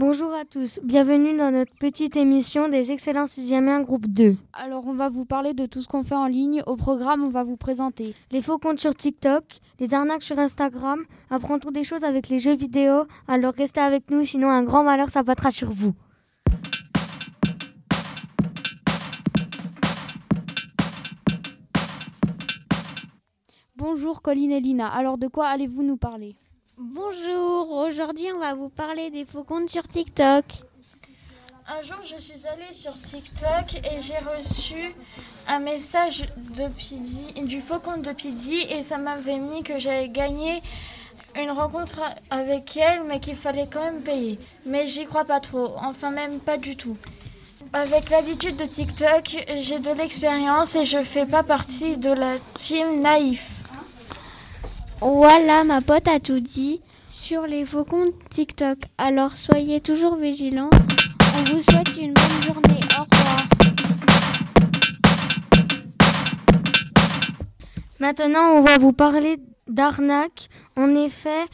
Bonjour à tous, bienvenue dans notre petite émission des excellents 6e 1 groupe 2. Alors on va vous parler de tout ce qu'on fait en ligne. Au programme, on va vous présenter les faux comptes sur TikTok, les arnaques sur Instagram, apprendons des choses avec les jeux vidéo. Alors restez avec nous, sinon un grand malheur s'abattra sur vous. Bonjour Colline et Lina, alors de quoi allez-vous nous parler? Bonjour, aujourd'hui on va vous parler des faux comptes sur TikTok. Un jour je suis allée sur TikTok et j'ai reçu un message de Pidi, du faux compte de Pidi et ça m'avait mis que j'avais gagné une rencontre avec elle mais qu'il fallait quand même payer. Mais j'y crois pas trop, enfin même pas du tout. Avec l'habitude de TikTok, j'ai de l'expérience et je fais pas partie de la team naïf. Voilà, ma pote a tout dit sur les faux comptes TikTok. Alors soyez toujours vigilants. On vous souhaite une bonne journée. Au revoir. Maintenant, on va vous parler d'arnaque. En effet,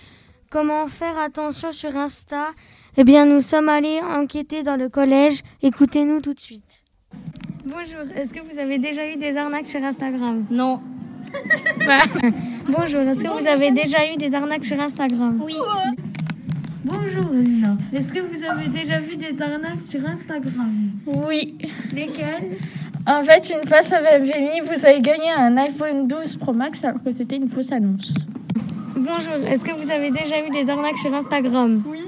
comment faire attention sur Insta Eh bien, nous sommes allés enquêter dans le collège. Écoutez-nous tout de suite. Bonjour, est-ce que vous avez déjà eu des arnaques sur Instagram? Non. Bonjour, est-ce que vous avez déjà eu des arnaques sur Instagram Oui. Bonjour est-ce que vous avez déjà vu des arnaques sur Instagram Oui. Lesquelles En fait, une fois, ça m'avait mis, vous avez gagné un iPhone 12 Pro Max alors que c'était une fausse annonce. Bonjour, est-ce que vous avez déjà eu des arnaques sur Instagram Oui.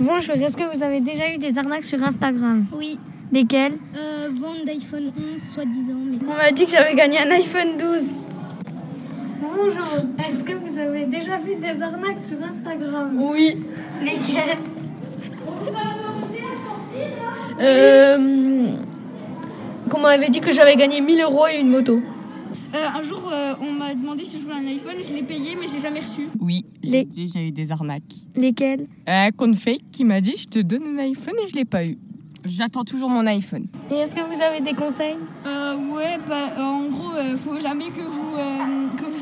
Bonjour, est-ce que vous avez déjà eu des arnaques sur Instagram Oui. Lesquelles Euh, vente d'iPhone 11, soi-disant. Mais... On m'a dit que j'avais gagné un iPhone 12. Bonjour, est-ce que vous avez déjà vu des arnaques sur Instagram? Oui. Lesquelles? Euh, qu'on m'avait dit que j'avais gagné 1000 euros et une moto. Euh, un jour, euh, on m'a demandé si je voulais un iPhone, je l'ai payé, mais je l'ai jamais reçu. Oui, Les- j'ai déjà eu des arnaques. Lesquelles? Un compte fake qui m'a dit je te donne un iPhone et je l'ai pas eu. J'attends toujours mon iPhone. Et est-ce que vous avez des conseils? Euh, ouais, bah, euh, en gros, euh, faut jamais que vous, euh, que vous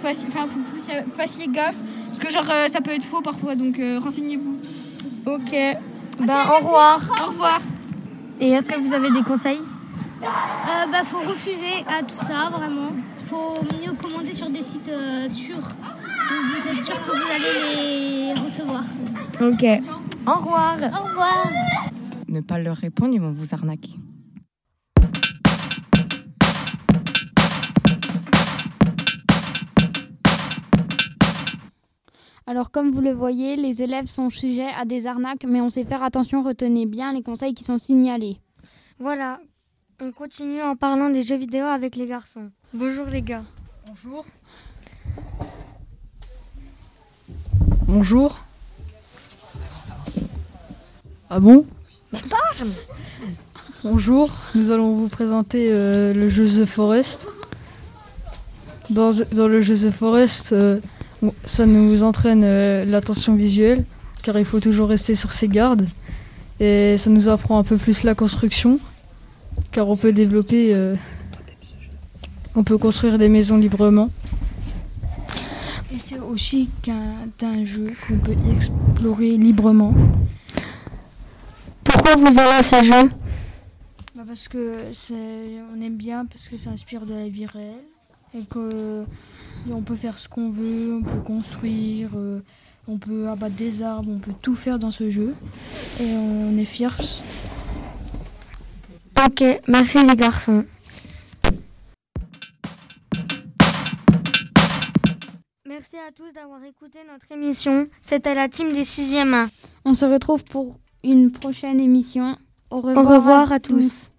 fassiez, enfin, faut que vous fassiez- fassiez gaffe, parce que genre, euh, ça peut être faux parfois, donc euh, renseignez-vous. Ok. Ben, au revoir. Au revoir. Et est-ce que vous avez des conseils? Euh, bah, faut refuser à tout ça, vraiment. Faut mieux commander sur des sites euh, sûrs. où Vous êtes sûr que vous allez les recevoir. Ok. Au revoir. Au revoir. Ne pas leur répondre, ils vont vous arnaquer. Alors comme vous le voyez, les élèves sont sujets à des arnaques, mais on sait faire attention, retenez bien les conseils qui sont signalés. Voilà. On continue en parlant des jeux vidéo avec les garçons. Bonjour les gars. Bonjour. Bonjour. Ah bon? Bonjour, nous allons vous présenter euh, le jeu The Forest. Dans, dans le jeu The Forest, euh, ça nous entraîne euh, l'attention visuelle, car il faut toujours rester sur ses gardes. Et ça nous apprend un peu plus la construction, car on peut développer, euh, on peut construire des maisons librement. Et c'est aussi qu'un un jeu qu'on peut explorer librement. Pourquoi vous aimez ce jeu Bah, parce que c'est, on aime bien, parce que ça inspire de la vie réelle, et que on peut faire ce qu'on veut, on peut construire, euh, on peut abattre des arbres, on peut tout faire dans ce jeu, et on est fiers. Ok, merci les garçons. Merci à tous d'avoir écouté notre émission. C'était la team des 6e 1. On se retrouve pour une prochaine émission. Au revoir, Au revoir à tous.